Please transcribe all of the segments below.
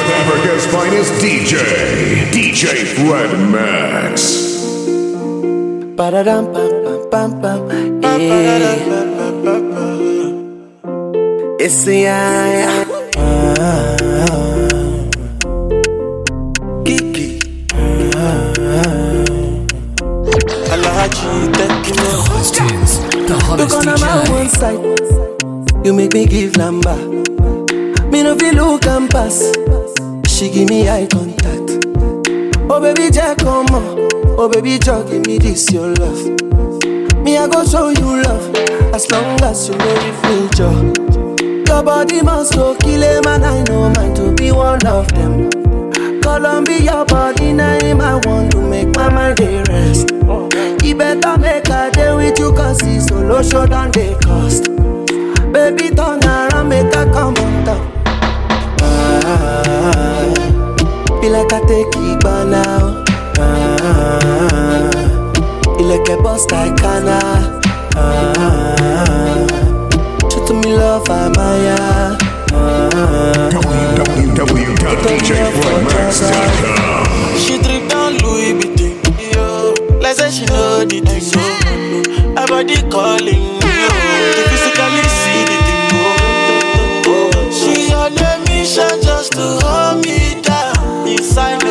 with Africa's finest DJ, DJ Fred Max. It's the I. Kiki. Alaji, thank you. The hottest tunes, the hottest Look on my one side. You make me give number. Me no feel look and pass. She give me eye contact. Oh baby, Jack, come on. Oh baby, Jack, give me this your love. Me I go show you love as long as you know the future. Your body must go kill him and I know mine to be one of them. Columbia body name I want to make my mind rest. You better make a day with you cause it's solo show than they cost. Baby turn around make a come on top. Ah, ah, ah, ah. Be like I take it by now. Ah, you like a boss like Kana. Ah, show to me love, I'm ah, www.djfredmax.com. She drip down Louis Vuitton, yo. Like say she know the thing, so her body calling, yo. To physically see the thing, oh. She on a mission just to hold me down inside,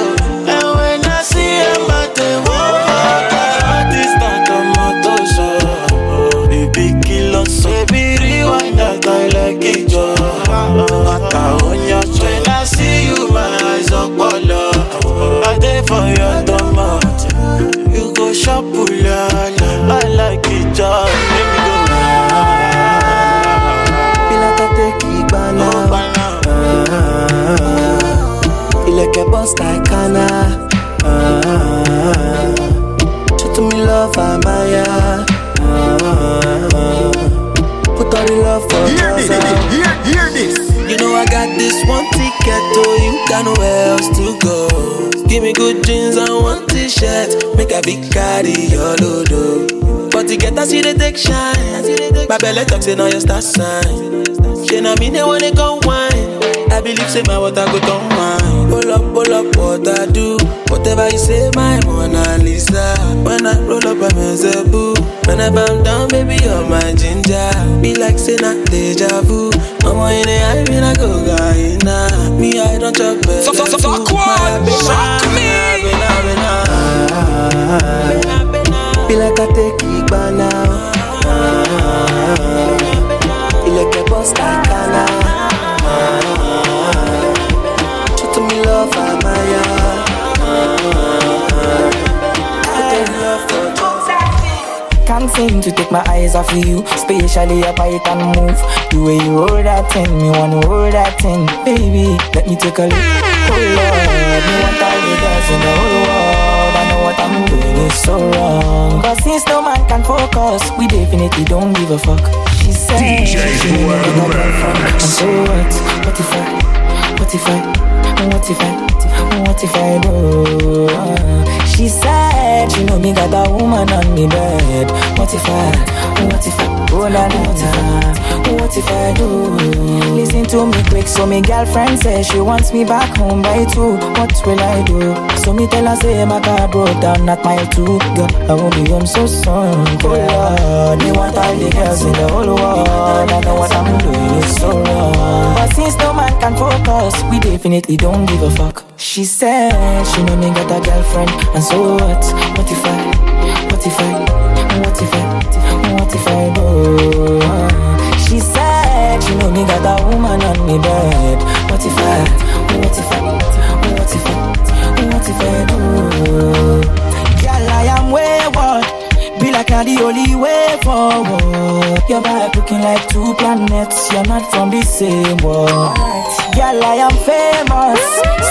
got nowhere else to go. Give me good jeans and one t-shirt, make a big carry your lodo. But to get us, see the take shine. My belly talks say now you start sign. She na me they wanna go wine. I believe say my water go down wine. Pull up, pull up, what I do. Whatever you say, my Mona Lisa. When I roll up, I'm a boo. Whenever I'm down, baby, you're my ginger. Be like say na deja vu. I'm in the eye, when I go Guyana. Me, I don't chop. So- so- so- so what? Shock me. Be like I take it by now. You like a boss Seem to take my eyes off of you, especially up I can move. The way you hold that thing, me wanna hold that thing, baby. Let me take a look. Oh Lord, me want all the girls in the whole world. I know what I'm doing is so wrong. But since no man can focus, we definitely don't give a fuck. She said, DJ she didn't Fred get a girlfriend. Max. And so what? What if I? What if I? What if I? What if I do? She said you know me got a woman on me bed. What if I? What if I? La. What if I do? Listen to me quick. So my girlfriend says she wants me back home by two. What will I do? So me tell her say my car broke down at mile two. Girl, I won't be home so soon. Oh Lord, me want all the girls in the whole world. I know what I'm doing is so wrong. But since no man can focus, we definitely don't give a fuck. She said she know me got a girlfriend, and so what? What if I? She said she know me got a woman on me bed. What if I? What if I? What if I? What if I do? Girl, I am wayward. Be like you're the only way forward. Your vibe looking like two planets. You're not from the same world. Girl, I am famous.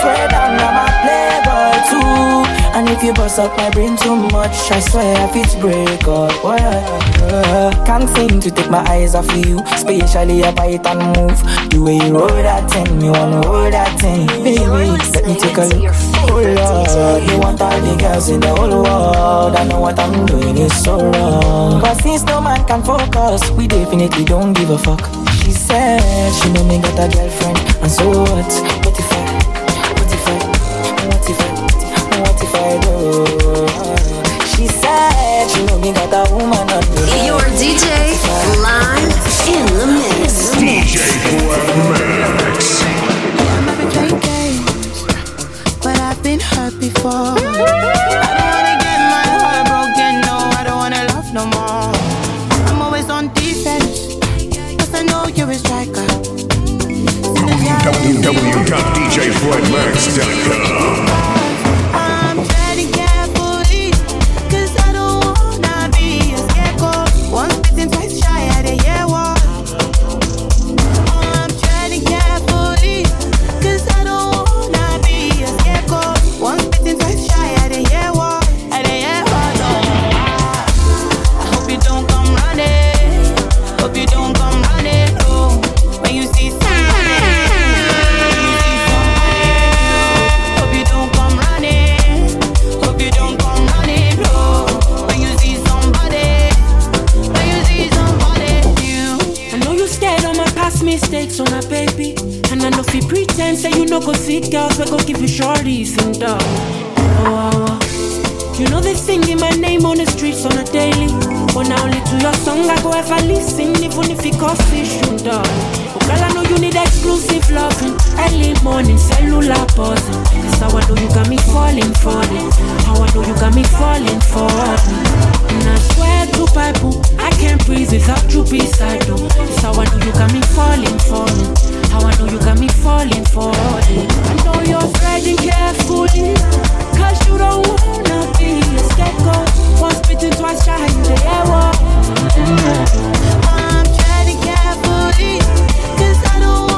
Swear down, I'm a playboy too. And if you bust up my brain too much, I swear if it's break up. Well, can't seem to take my eyes off of you, especially a bite and move. The way you roll that thing, me wanna hold that thing, baby. Let me take a look. Oh Lord, you want all the girls in the whole world. I know what I'm doing is so wrong. But since no man can focus, we definitely don't give a fuck. She said she know me got a girlfriend, and so what? She said you know me got a woman on Your DJ live in the mix. DJ for the mix. I've been hurt before. I don't wanna get my heart broken, no, I don't wanna no more. I'm always on defense, cause I know you're a striker. Rich girls, we go give you shorties and dog. Oh, oh, oh, You know they singing my name on the streets on a daily. But now only to your song I go ever listen, even if it costs issue, dog. Oh, girl, I know you need exclusive loving. Early morning, cellular buzzing. That's how I know you got me falling for it. How I know you got me falling for it. And I swear to Bible, I can't breathe without you beside you. That's how I know you got me falling for it. How I know you got me falling for it. I know you're treading carefully. Cause you don't wanna be a scapegoat. Once bitten, twice shy, in the air. I'm treading carefully. Cause I don't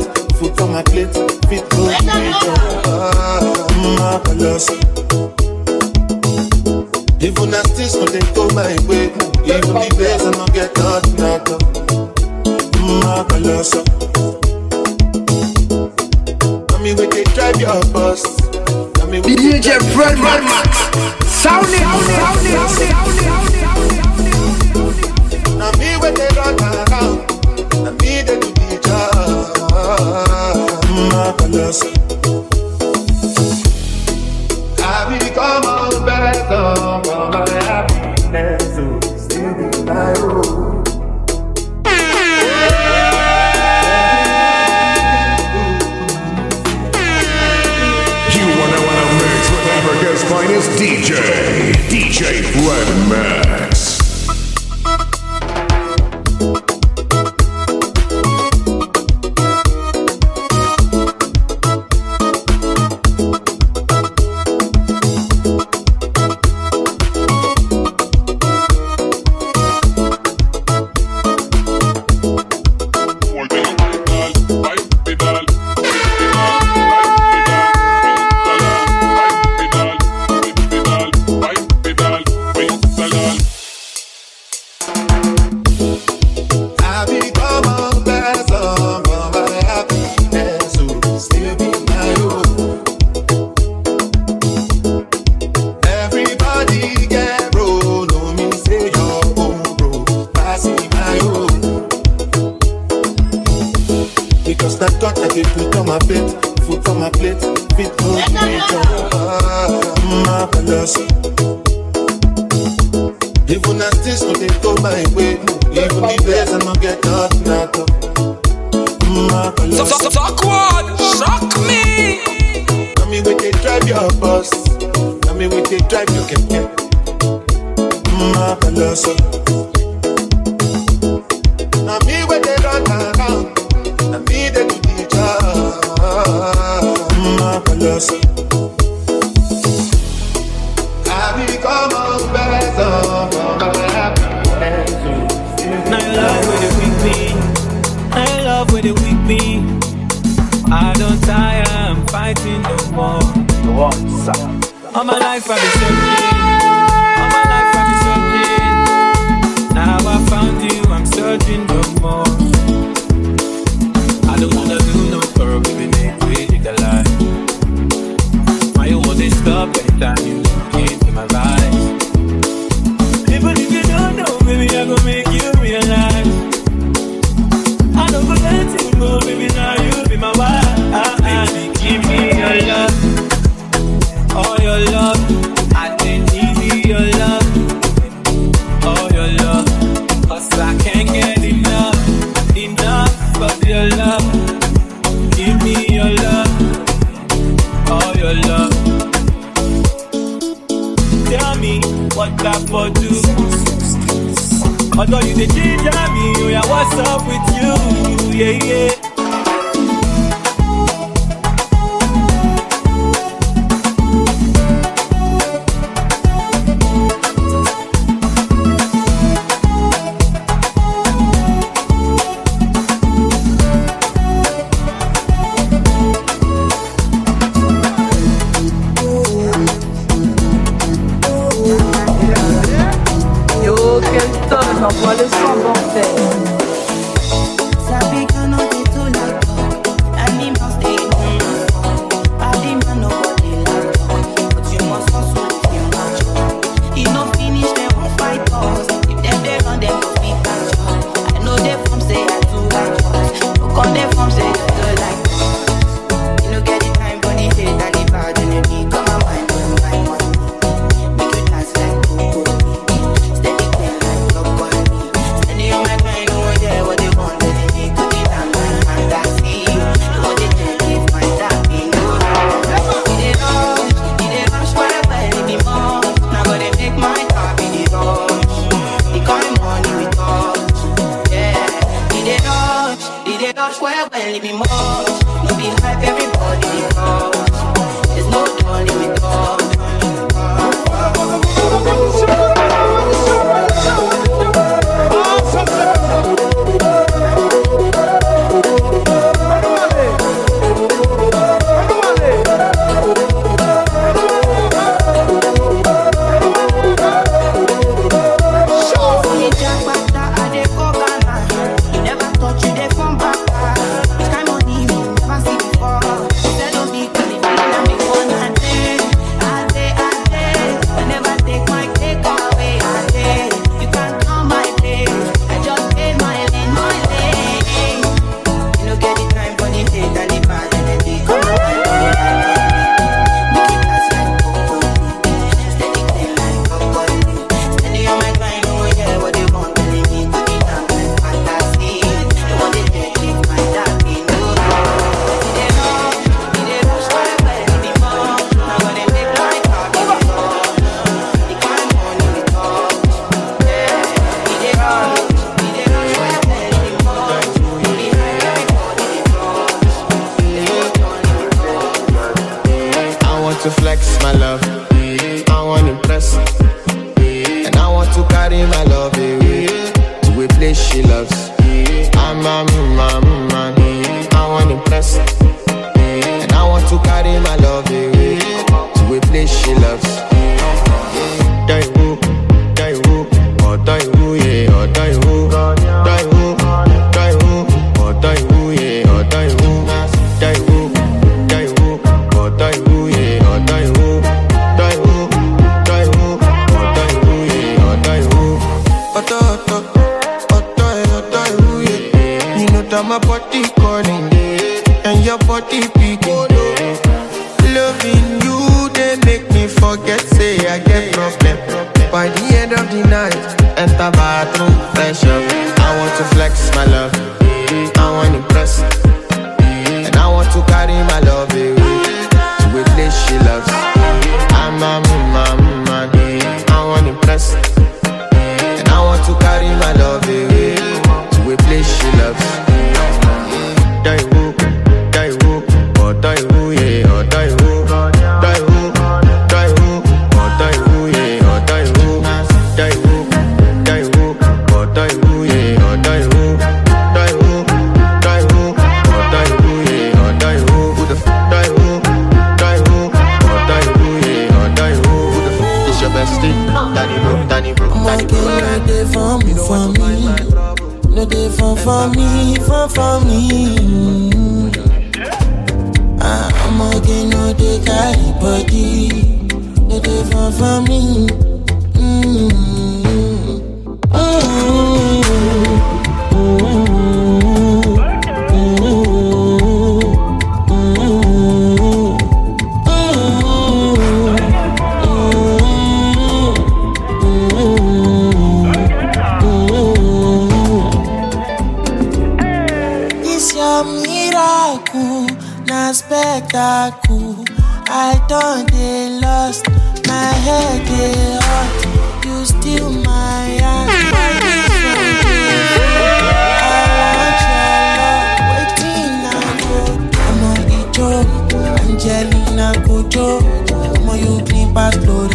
and your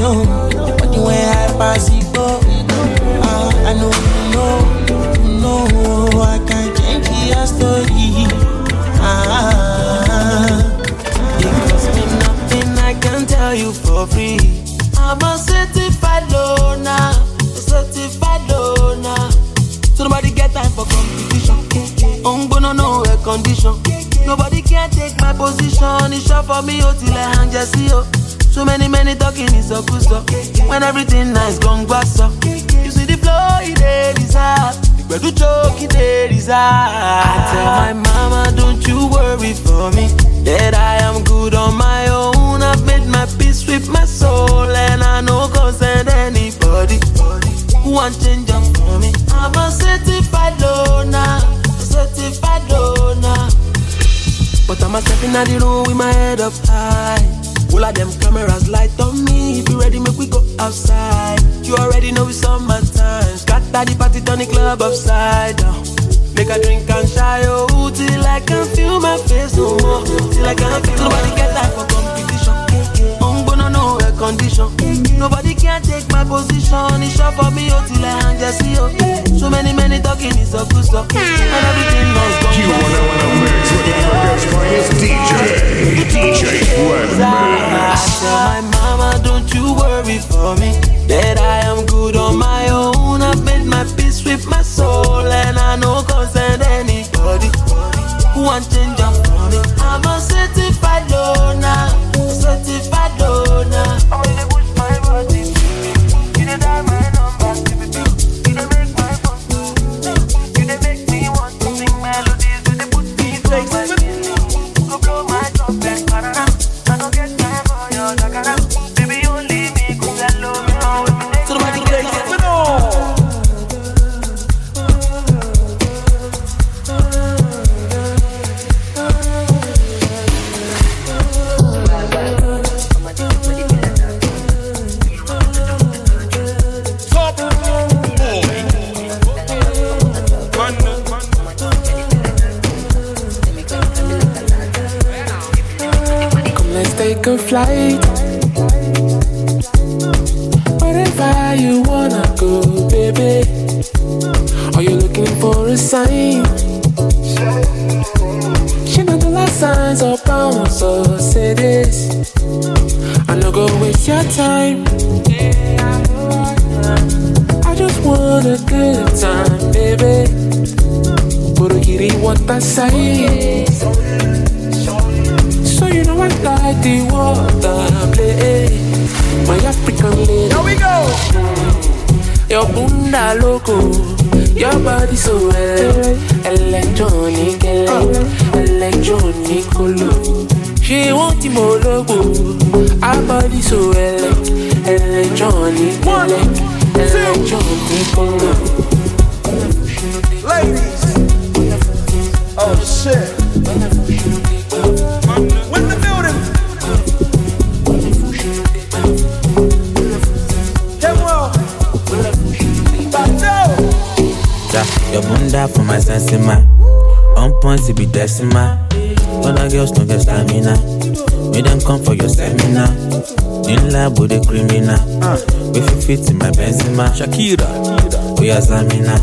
Lolo. But the way I pass it go. Ah, I know you know, you know I can change your story. Ah, it cost me nothing, I can tell you for free. I'm a certified loner, certified loner. So nobody get time for competition. I'm gonna know a condition. Nobody can take my position. It's short for me, oh, till I hang just see oh. So many, many talking is a good stuff. When everything nice, gone bass up. You see the flow, it dey desire. But do choke, it desire. I tell my mama, don't you worry for me. That I am good on my own. I've made my peace with my soul. And I know concern anybody who want change up for me. I'm a certified loner, a certified loner. But I'm a stepping out the room with my head up high. All of them cameras light on me. If you ready, make we go outside. You already know it's summertime. Scatter the party, turn the club upside down. Make a drink and shy, oh, till I can feel my face no more. Till I can feel nobody get time for competition. Condition. Nobody can take my position. It's short for me, oh, till I hang just see, oh. So many, many talking is a good stuff. And everything must go. You wanna wanna mix with the Africa's finest DJ, DJ Fred I tell my mama, don't you worry for me. That I am good on my own. I've made my peace with my soul, and I know concern anybody who want change up me. I'm a certified loner, certified loner. Decima. Other girls no get stamina. Make them come for your seminar. In lab with the criminal. If you fit in my Benzema. Shakira. We are Zamina.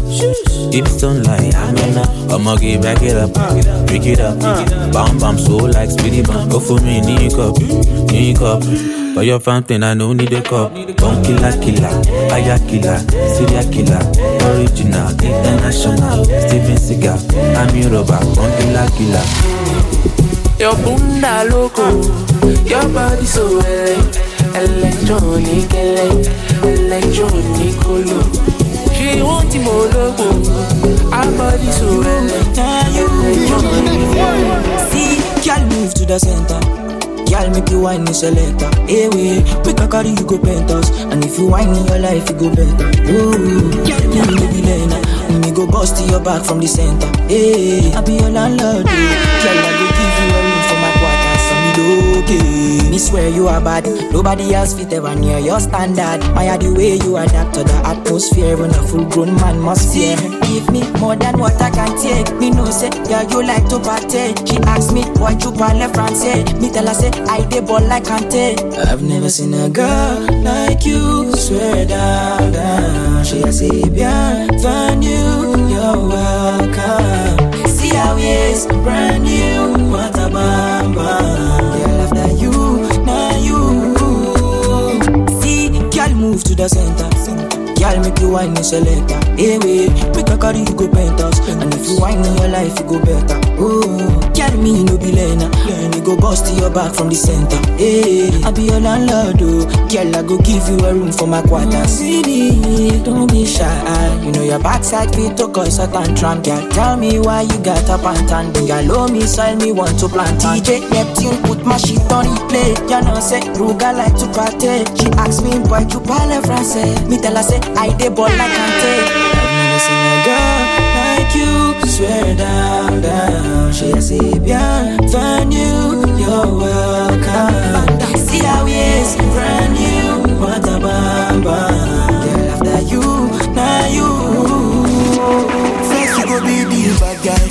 Hips don't lie, Amina. I'ma get back it up. Break it up. Bam bam so like speedy bam. Go for me, need cup. Need cup. For your fountain, I no need a cup. Don't kill a killer, killer, aya killer, serial killer, original, international, Steve cigar. I'm your rubber, killer killer. Your bunda loco, your body so ele- electronic, electronic colo. She want him all loco, her body so ele- electronic. See, girl move to the center. Girl make you whine me selector. Hey way, make a eh, carry you go penthouse. And if you whine in your life, you go better. Ooh, girl me no be lena. Me go bust your back from the center. Hey, I be your landlord. Girl I go give you a okay. Me swear you are bad. Nobody else fit ever near your standard. My the way you adapt to the atmosphere when a full grown man must fear. Give me more than what I can take. Me know say, yeah, you like to party. She ask me, why you parle français? Me tell her say, I dey ball like Kante. I've never seen a girl like you. Swear down, down. She a say, bien, find you, you're welcome. See how he is, brand new, what a bam to the center. Girl make you whine me selector. Hey eh, way, make a carry you go penthouse. And if you whine in your life, you go better. Oh, girl me no be learner. Me go bust to your back from the center. Hey, I be your landlord. Oh, girl I go give you a room for my quarters. CD, don't be shy. You know your backside fit to cause a tantrum. Girl, tell me why you got up and tan. Girl, oh me soil me want to plant. DJ Neptune put my shit on replay. You know say Ruger like to party. She ask me why you parle français. Me tell her say I dey ball like Kante. I've never seen a girl like you. Swear down, down. She a say bien, find you, you're welcome. See how he is, brand new. What a bam bam. Girl after you, now you. First you go be the bad guy,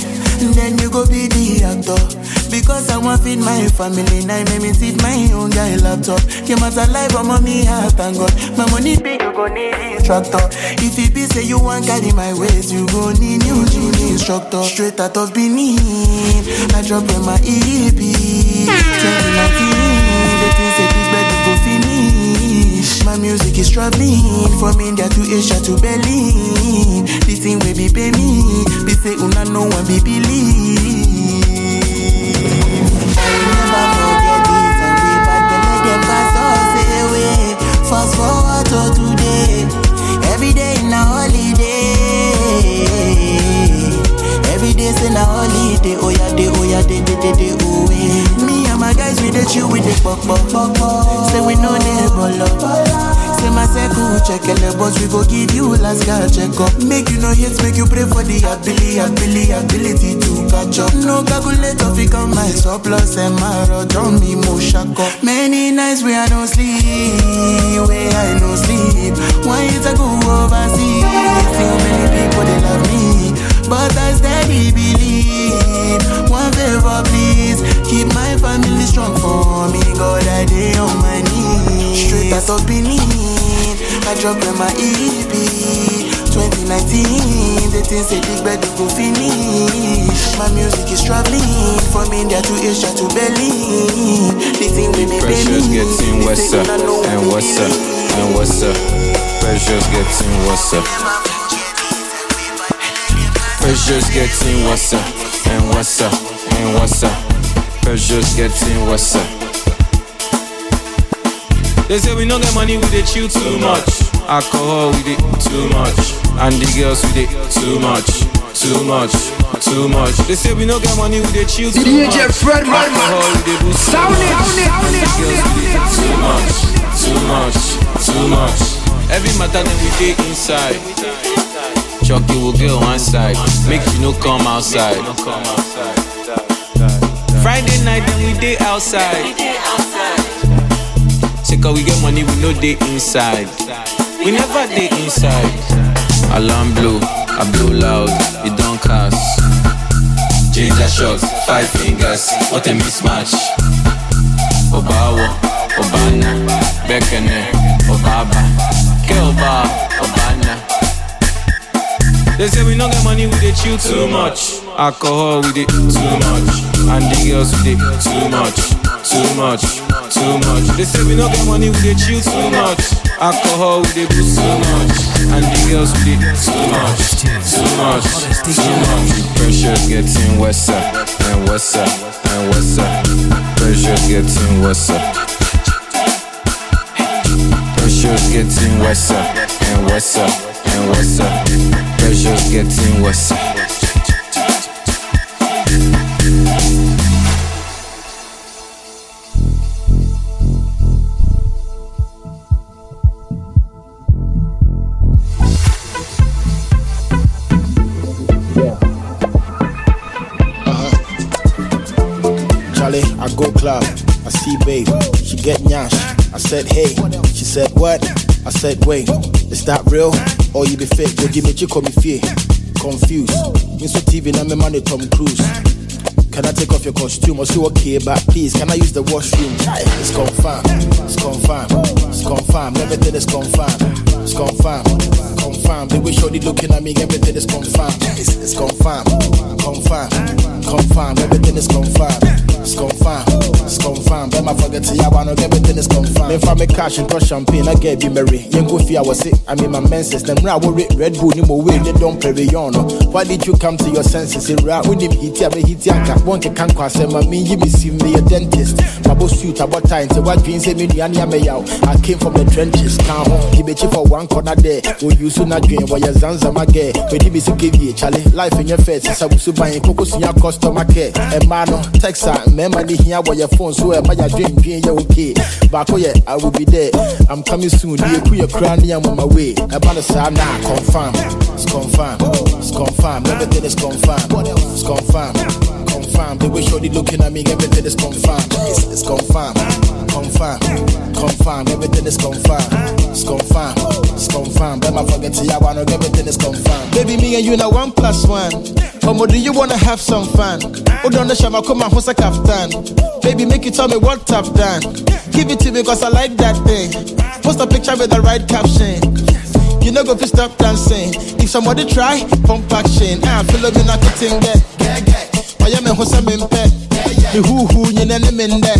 then you go be the actor. Because I want feed my family, now make me feed my own guy laptop. Came out alive, but mommy have thank God. My money big, you go need instructor. If it be say you want carry my ways, you go need new gym instructor. Straight out of Benin, I drop in my EP. 2019, the things say bed you go finish. My music is traveling from India to Asia to Berlin. The thing will be pay me, be say una no one be believe. Fast forward to today, every day in a holiday. Every day say na holiday, oh yeah, day, oh yeah, day, day, day, day, oh yeah. Me and my guys we dey chill with the pop pop pop pop. Say we no dey bolo. Say my circle check ele, but we go give you last guy check up. Make you no hate, make you pray for the ability, ability, ability to catch up. No calculator fi come my surplus and my road don't be mo shako. Many nights where I no sleep, where I no sleep. Why is I go overseas? Drop in my EP. 2019, the things say big bed go finish. My music is traveling from India to Asia to Berlin. The thing we be Precious getting what's up and what's up and what's up. Precious getting what's up. Precious getting what's up and what's up and what's up. Precious getting what's up. They say we don't get money, we dey chill too much. Alcohol, we dey too much. And the girls, we dey too much, too much, too much. They say we don't get money, we dey chill too much. DJ Fred Redman. Alcohol, we dey boost too it, much. sound it, sound it, And the girls, we dey too much, too much, too much. Every matter then we dey inside. Chucky will get one side, make you no come outside. Friday night then we dey outside. Say cause we get money, we no dey inside. We never dey inside. Alarm blow, I blow loud, it don't cast. Ginger shots, five fingers, what a mismatch. Obawo, Obana, Bekene, Obaba, Ke Oba, Obana. They say we no get money, we dey chill too much. Alcohol, we dey too much. And the girls, we dey too much, too much, too much. They say we no get money, we dey chill too much. Alcohol with the boost too much. And the girls with the too much. Too much. Too much. Pressure's getting worse up and worse and worse. Pressure's getting worse. Up Pressure's getting worse and worse up and worse. Up Pressure's getting worse. Club. I see babe. She get nyash. I said hey. She said what? I said wait. Is that real? Or you be fake? You give me chick me fear. Confused. Miss TV na me money Tom Cruise. Can I take off your costume? Or you okay? But please, can I use the washroom? It's confirmed. It's confirmed. It's confirmed. Everything is confirmed. It's confirmed. Confirmed. The way shorty looking at me, everything is confirmed. It's, it's confirmed. Confirmed. Confirmed. Everything is confirmed. It's confirmed. It's confirmed. Then I forget to yawa, no everything is confirmed. Me for me cash and touch champagne, I get be merry. Yen go fear was it. I mean my menses. Them ra worry Red Bull mo way. They don't play on. Why did you come to your senses? It ra unim hiti abe hiti anka. One can can't cross them. I mean you see me a dentist. Babo suit I bought time. So what dreams say me ni ani ame yaw. I came from the trenches. Home. He be for one corner there. Oh you soon not dream. Why your zanza my girl. When you be so give you Charlie. Life in your face. Sa wusu buying coco sin your customer care. E eh, eh, mano oh, text her. Remember here where your phone so am I dream dream yeah okay. Back oh, yeah I will be there. I'm coming soon. You put your crown I'm on my way. About the side now confirm. It's confirmed. It's confirmed. Everything is confirmed. It's confirmed. Confirmed. The way shorty looking at me, everything is confirmed. It's, it's confirmed. Confirmed. Confirmed. Everything is confirmed. It's confirmed. It's confirmed. Then I forget to yawa, no everything is confirmed. Baby, me and you now one plus one. Omo, do you wanna have some fun? The shama, come on, who's a captain? Baby, make you tell me what I've done. Give it to me, cause I like that thing. Post a picture with the right caption. You know go fi stop dancing. If somebody try, pump action. Ah, feel me not getting get. I am a hosa mimpe. The who who you nene mende.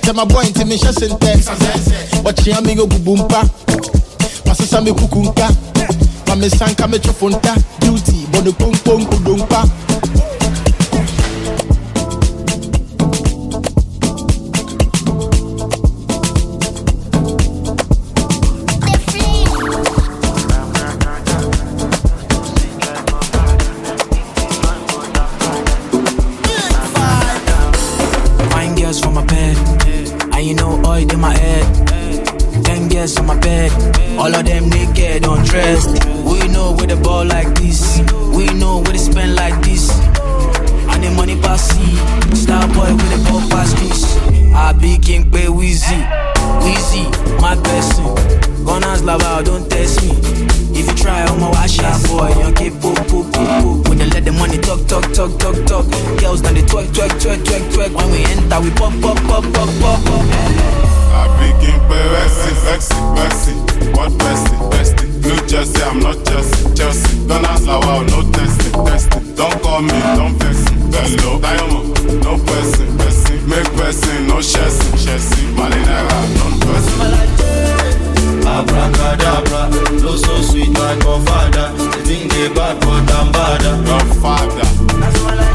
Tell my boy into me shasente. Watch ya me go bubumpa. Masasa me kukunka. Mame sanka me chofunta. Duty, bono pong pong All of them naked, undressed. We know where the ball like this. We know where they spend like this. And the money pass see. Star boy with the ball pass this. I be king pay Weezy. Weezy, my person. Gunners lava, don't test me. If you try, I'm a wash out boy. Young kid, poop, poop, poop, poop. When they let the money talk, talk, talk, talk, talk. Girls, then they twerk, twerk, twerk, twerk, twerk. When we enter, we pop, pop, pop, pop, pop, pop. I begin pay Vexy, Vexy, Vexy. What bestie, bestie? New Jersey, I'm not Chelsea, Chelsea. Don't ask how wow, no testing, testing. Don't call me, don't vex me. Hello, Diamond, no person, person. Make person, no chassis, chassis. Malinera, non person. Abracadabra, no so sweet like Godfather. The thing they bad, but I'm bad. Godfather. Abracadabra,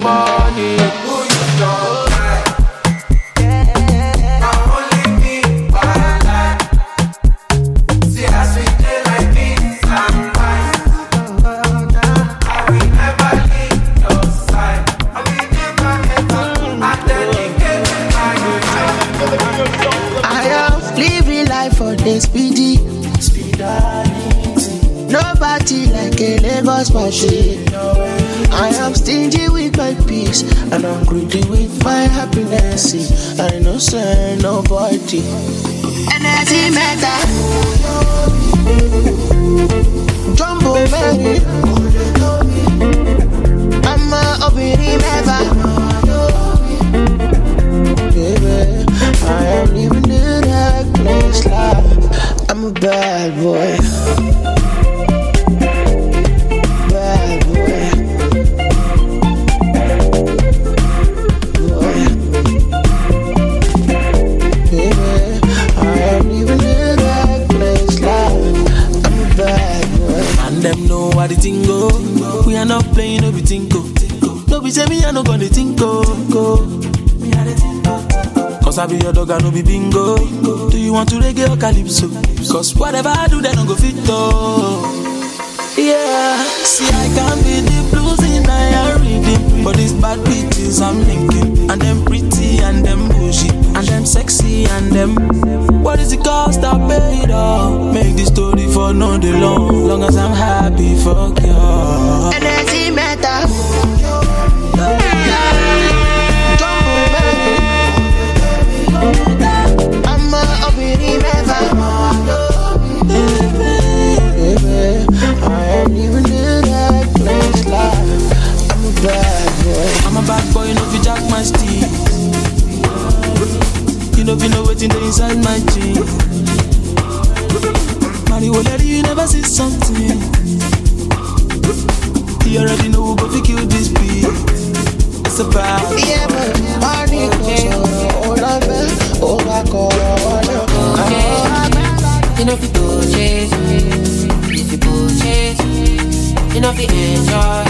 money. Tinko, oh. No be say me I no gonna tinko. Cause I be your dog I no be bingo. Do you want to reggae or calypso? Cause whatever I do they don't go fit though. Yeah, see I can be the blues in my rhythm. But these bad bitches I'm linking, and them pretty and them bougie, and them sexy and them. What is the cost I paid off? Make this story for no delay. long, as I'm happy, fuck you Energy matter. my steez. You know, you know, waiting inside my jeans. Mary will you never see something. You already know who gonna kill this beat. It's a. Yeah, but money oh, You know, if you if you you know, if you enjoy,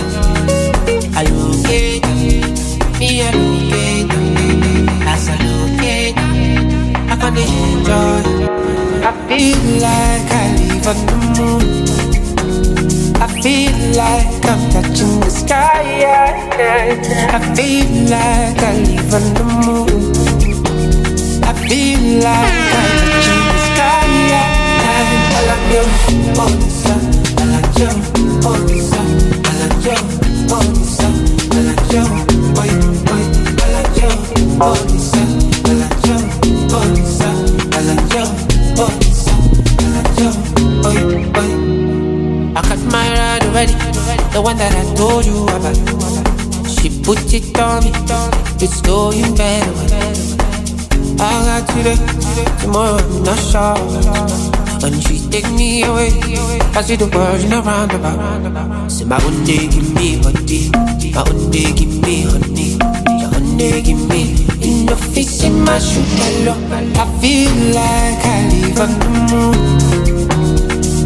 I don't me look it, as I it, I can enjoy. I feel like I live on the moon. I feel like I'm touching the sky. I feel like I live on the moon. I feel like I'm touching the sky. I like you, oh. I like you, oh, the one that I told you about. She put it on me, it's going better. I got today, tomorrow I'm not sure. When she take me away, I see the world in a roundabout. Say my one day give me body, my one day give me honey, honey give me your face in my I feel like I live on the moon.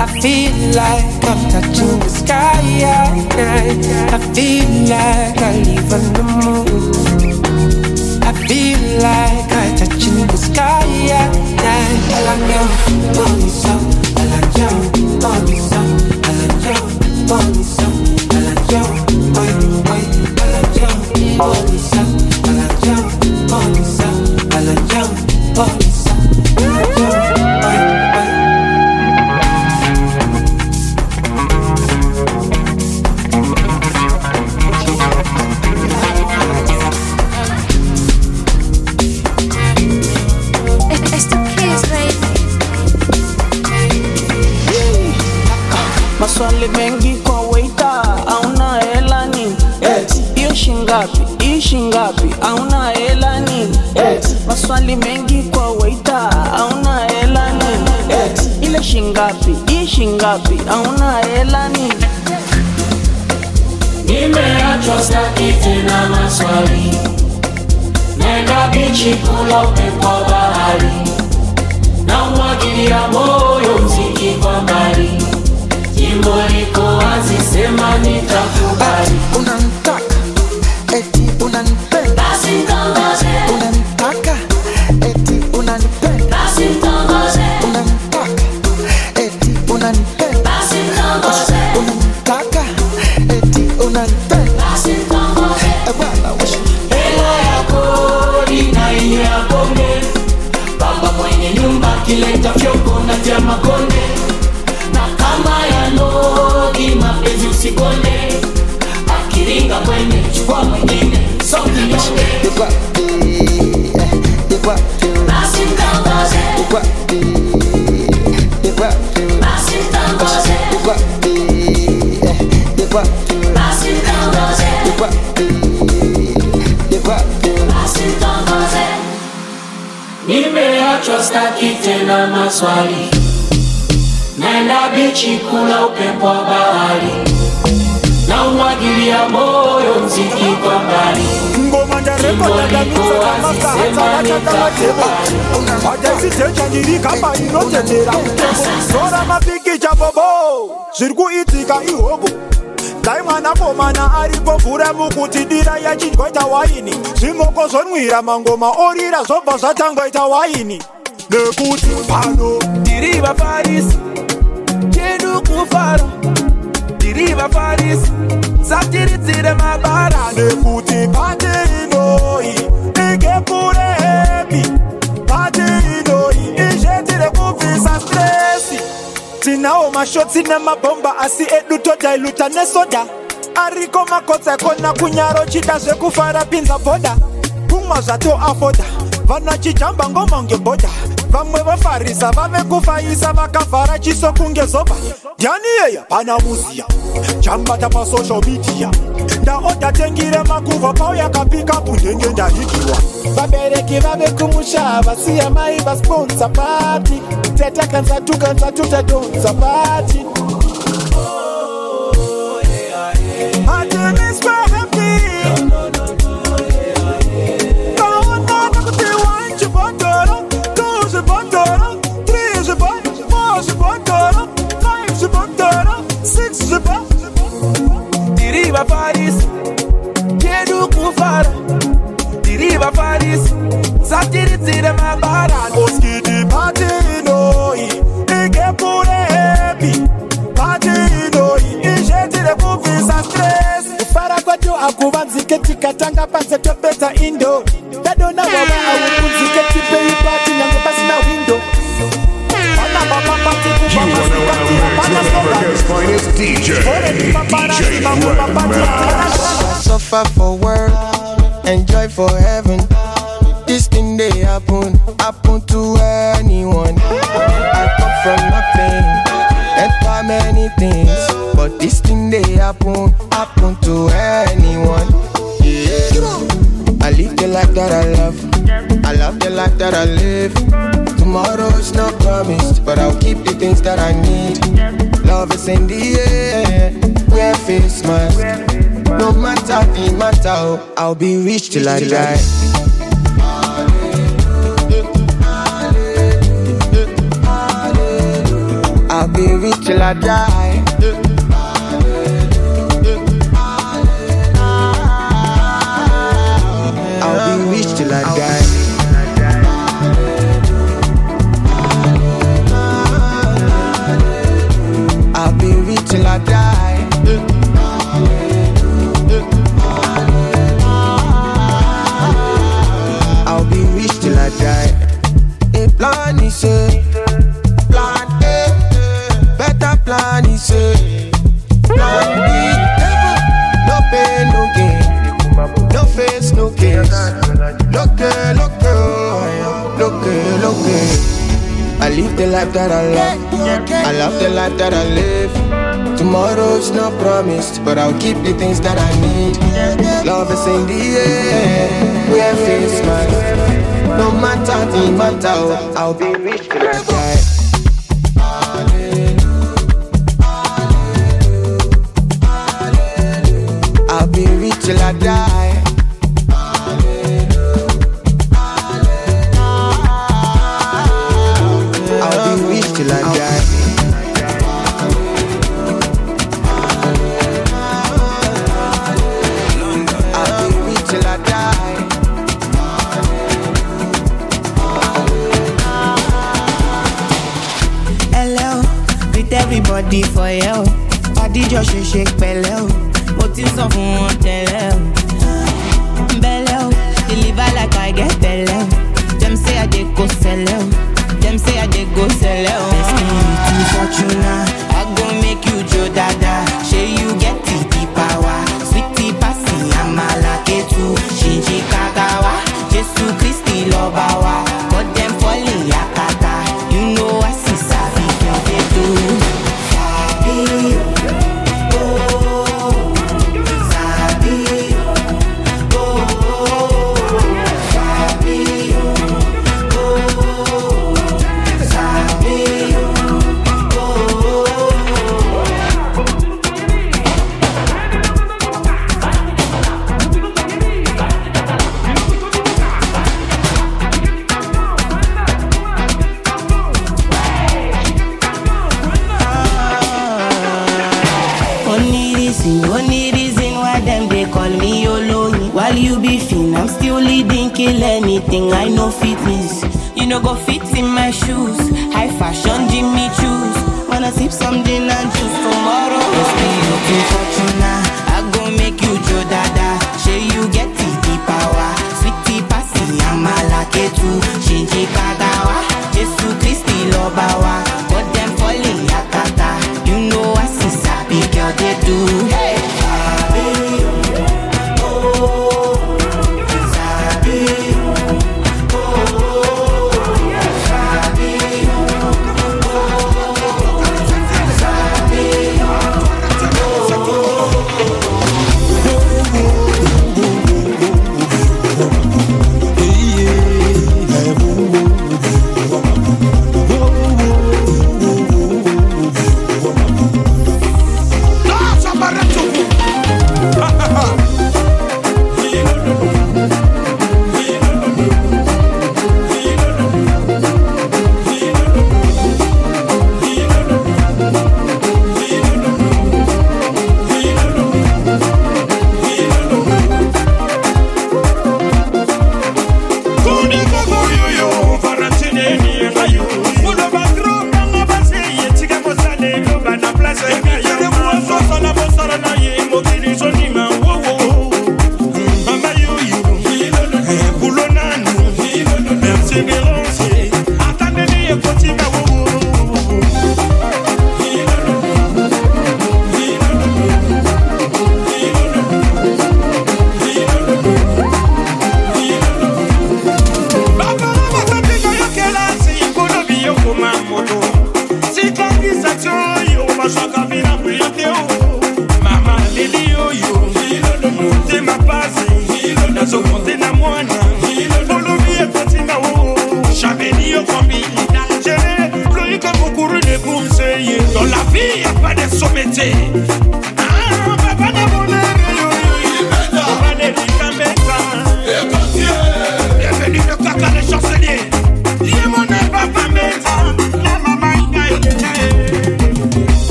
I feel like I'm touching the sky. at night. I feel like I live on the moon. I feel like I'm touching the sky. Like you, oh, me so. I maswali mengi kwa waita auna hela nini ile shingapi? Hii shingapi? Auna hela nini Nimeachwa staki tena maswali, nenda bichi kula upepo wa bahari, na umwagilia moyo mziki kwa mbali, jimbo liko wazi, sema nitakubali. Eh, you got the, basi mtongoze, you got the, you got the. basi mtongoze. Nimeachwa staki tena maswali, naenda bichi kula upepo wa bahari, na umwagilia moyo mziki kwa mbali. ngoma ndarekodadanitsakamakahatsavatatamatema hajaisitecha kamba inotetera zora mapikicha bobo zviri kuitika ihoko dai mwanakomana aripo vhura mukuti dira yachidyaita waini. Zvimoko zvonwira mangoma orira zvobva zvatangoita waini. Nekuti pano Diri vafarisi kufara. Diri vafarisi satiridzire mabara. Nekuti pati inoi igekure hepi pati inoi izvetire kubvisa stresi. Tinawo mashotsi nemabhomba asi edu todailuta nesoda. Ariko makotsa kona kunyaro chida zvekufara pinza bhoda kumwa zvato afoda vana chijamba ngoma ngebhodha vamwe vofarisa vave kufayisa vakavhara chiso kunge zoba ndiani yeya pana muziya chambata pasocial media. Ndaoda tengire makuvha pauya kapikapu ndenge ndahigiwa vabereki vave kumusha vasiya mai vasponsa pati teta kanzatu kanzatu tadonza pati ndiriva parisi chedu kufara. Ndiriva parisi satiridzire mabarani oskiti pati inoi ikepure hepi pati inoi izhetire kubvisa stresi kufara kwedu hakuvanzike tikatanga panze topedza indo. Dadonavava aukunzike tipei pati finest DJ, DJ. Suffer for work, enjoy for heaven. This thing they happen, happen to anyone. I come from nothing, enter many things, but this thing they happen, happen to anyone. Yeah. Live the life that I love, I love the life that I live. Tomorrow is not promised, but I'll keep the things that I need. Love is in the air, wear face mask. No matter the matter, I'll be rich till I die. I'll be rich till I die. Live the life that I love. I love the life that I live. Tomorrow's not promised, but I'll keep the things that I need. Love is in the air, we have face mask. No matter the matter, I'll be rich till I. I'll be rich till I die.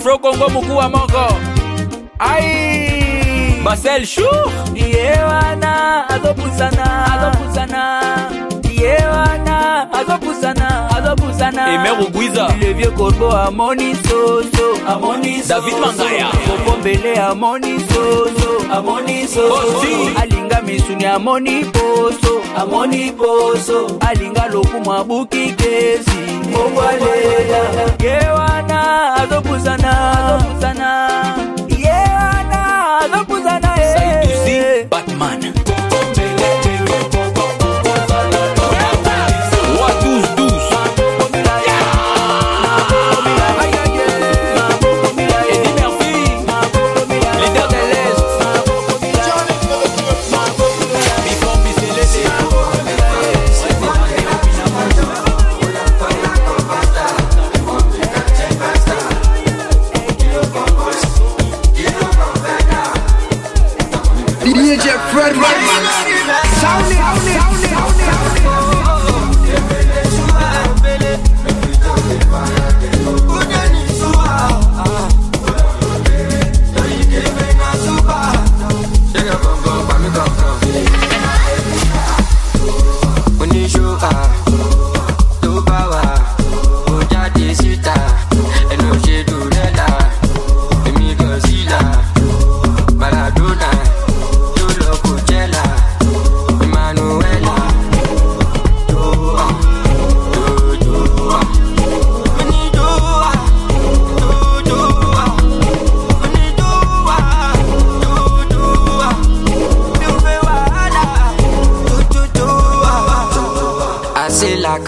Afro congo mukuu wa moko. Ai basel shur yewana azopusana azopusana yewana azopusana azopusana emerugwiza le vieux corbeau amoni soso amoni David Mangaya. kopombele amoni soso amoni soso alinga misuni amoni poso amoni poso alinga lokumu abuki kezi obwalela yewana adobuzana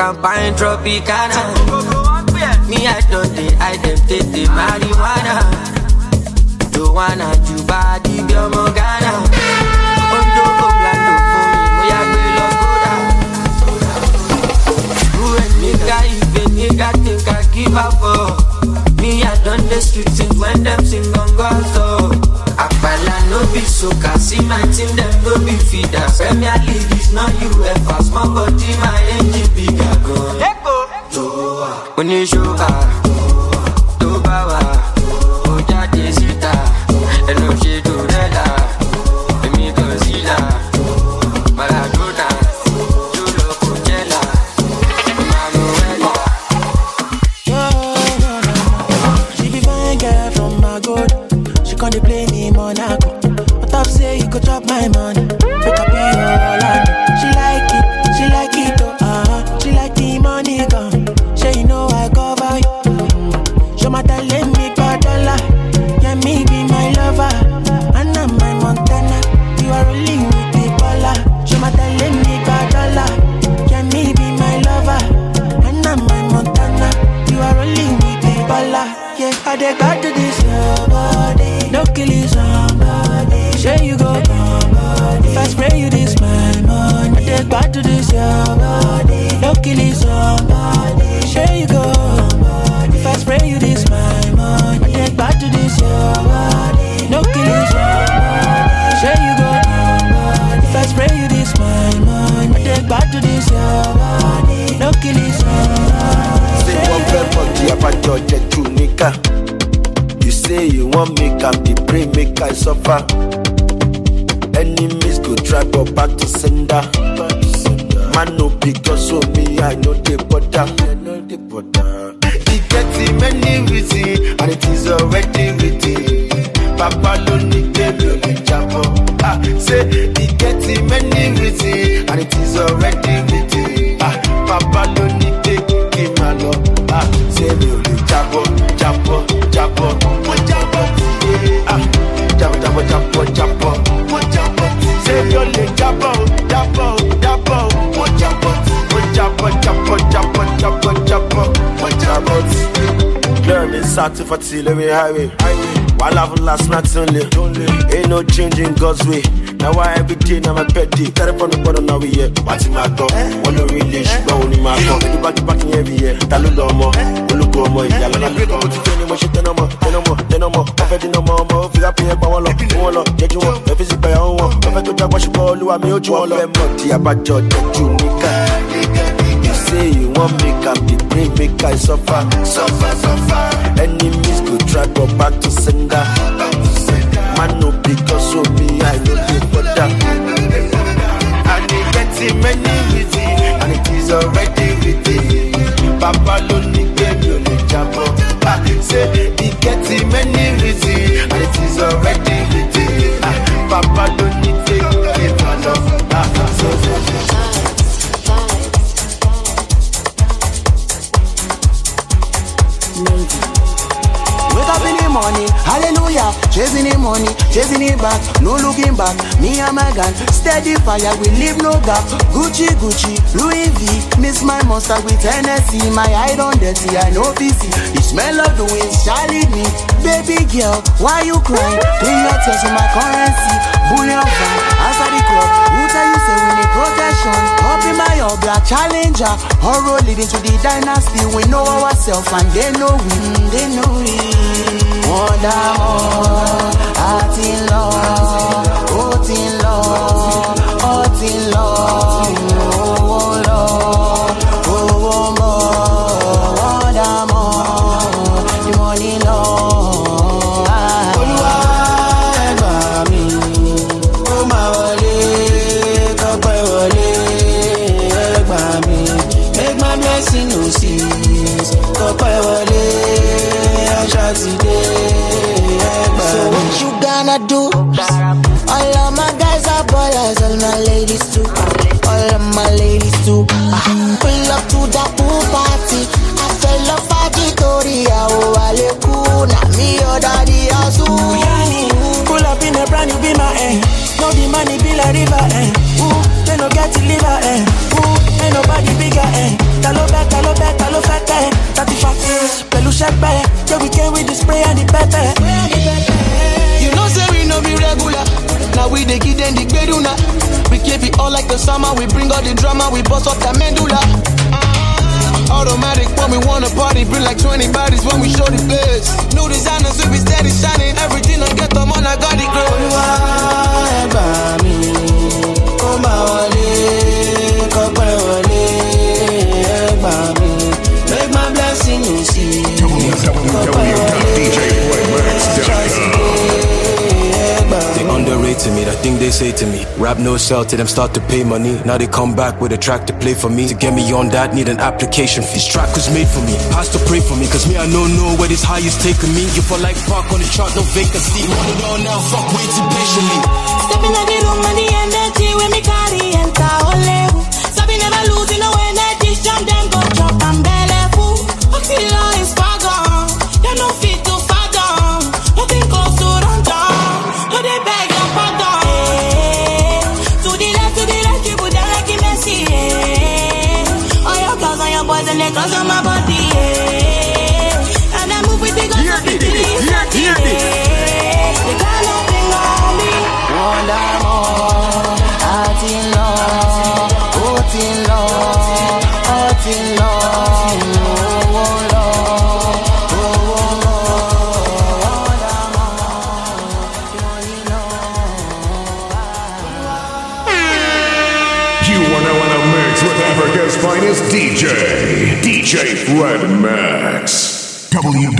campagne tropicana. Me I don't dey I dem take the marijuana. Joanna Jubadi bí ọmọ Ghana. Ondo Oblando fún mi, mo yá gbé lọ kódà. Who a nigga if a nigga think I give up for? Me I don dey street things when dem sing gangan so. Àpàlà no be soca, see my team dem no be feeder. Premier League is not UEFA, small body my engine bigger. Gan. Oníṣòwò make I suffer. Enemies go try but back to sender. Man no because so me I no dey bother. Sati for till every highway. While I've last night only. Ain't no change in God's way. Now why every day now my pet day. Carry from the bottom now we here. What's in my top? One no really ṣùgbọ́n òní máa kọ́. Ẹni bá ti bákin every year. Ta ló lọ ọmọ? Olùkọ́ ọmọ ìyá lọ́la mi kọ́. Mo ti fẹ́ ni mo ṣe tẹnumọ́, tẹnumọ́, tẹnumọ́. Wọ́n fẹ́ dín ọmọ ọmọ, ó fi rápì yẹn pa wọ́n lọ. Mú wọn lọ, jẹ́jú wọn, ẹ fi sí pẹ̀yà ń wọn. Wọ́n fẹ́ tó jágbọ́ ṣùgbọ́n olúwa mi ó ju wọn lọ. Wọ́n fẹ́ mọ̀ tí abájọ jẹ́jú níkà. You say you want make am the bring make I suffer, suffer, suffer. Enemies go try go back to sender. Man no because of me, I no dey bother. And they get many reasons, and it is already written. Papa ló ní gbẹ̀mí ò lè jábọ̀. Ah, Say and my gun, steady fire, we leave no gap. Gucci, Gucci, Louis V. Miss my monster with Hennessy. My eye on dirty, I know. The smell of the wind shall lead me. Baby girl, why you crying? Pay your with my currency. Bullion fan, answer the club. Who tell you say we need protection? Up in my black challenger. Horror leading to the dynasty. We know ourselves and they know we. They know we. Wọ́n dá mọ́, a ti in a brand new be my eh. No the money be like river eh. Ooh, they no get liver eh. Ooh, ain't nobody bigger eh. Talo bet, talo bet, talo fat eh. Thirty fat, pelu shepe. So we came with the spray and the pepper. You know say we no be regular. Now we dey give them the gbeduna. We keep it all like the summer. We bring all the drama. We bust up the medulla. Automatic when we wanna party. Bring like 20 bodies when we show the place. New designers we be steady shining. Everything I get them on. I got it grow. Olúwa ẹ gbà mí, ó máa wọlé, kọ́pẹ́ wọlé, ẹ gbà mí. Make my blessing no cease. They underrated me, that thing they say to me. Rap no sell to them start to pay money. Now they come back with a track to play for me. To get me on that, need an application fee. This track was made for me. Pastor pray for me, cause me I don't know where this high is taking me. You feel like park on the chart, no vacancy. Want it all now, fuck waiting patiently. Stepping in the room and the energy when me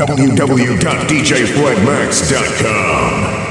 www.djfredmax.com.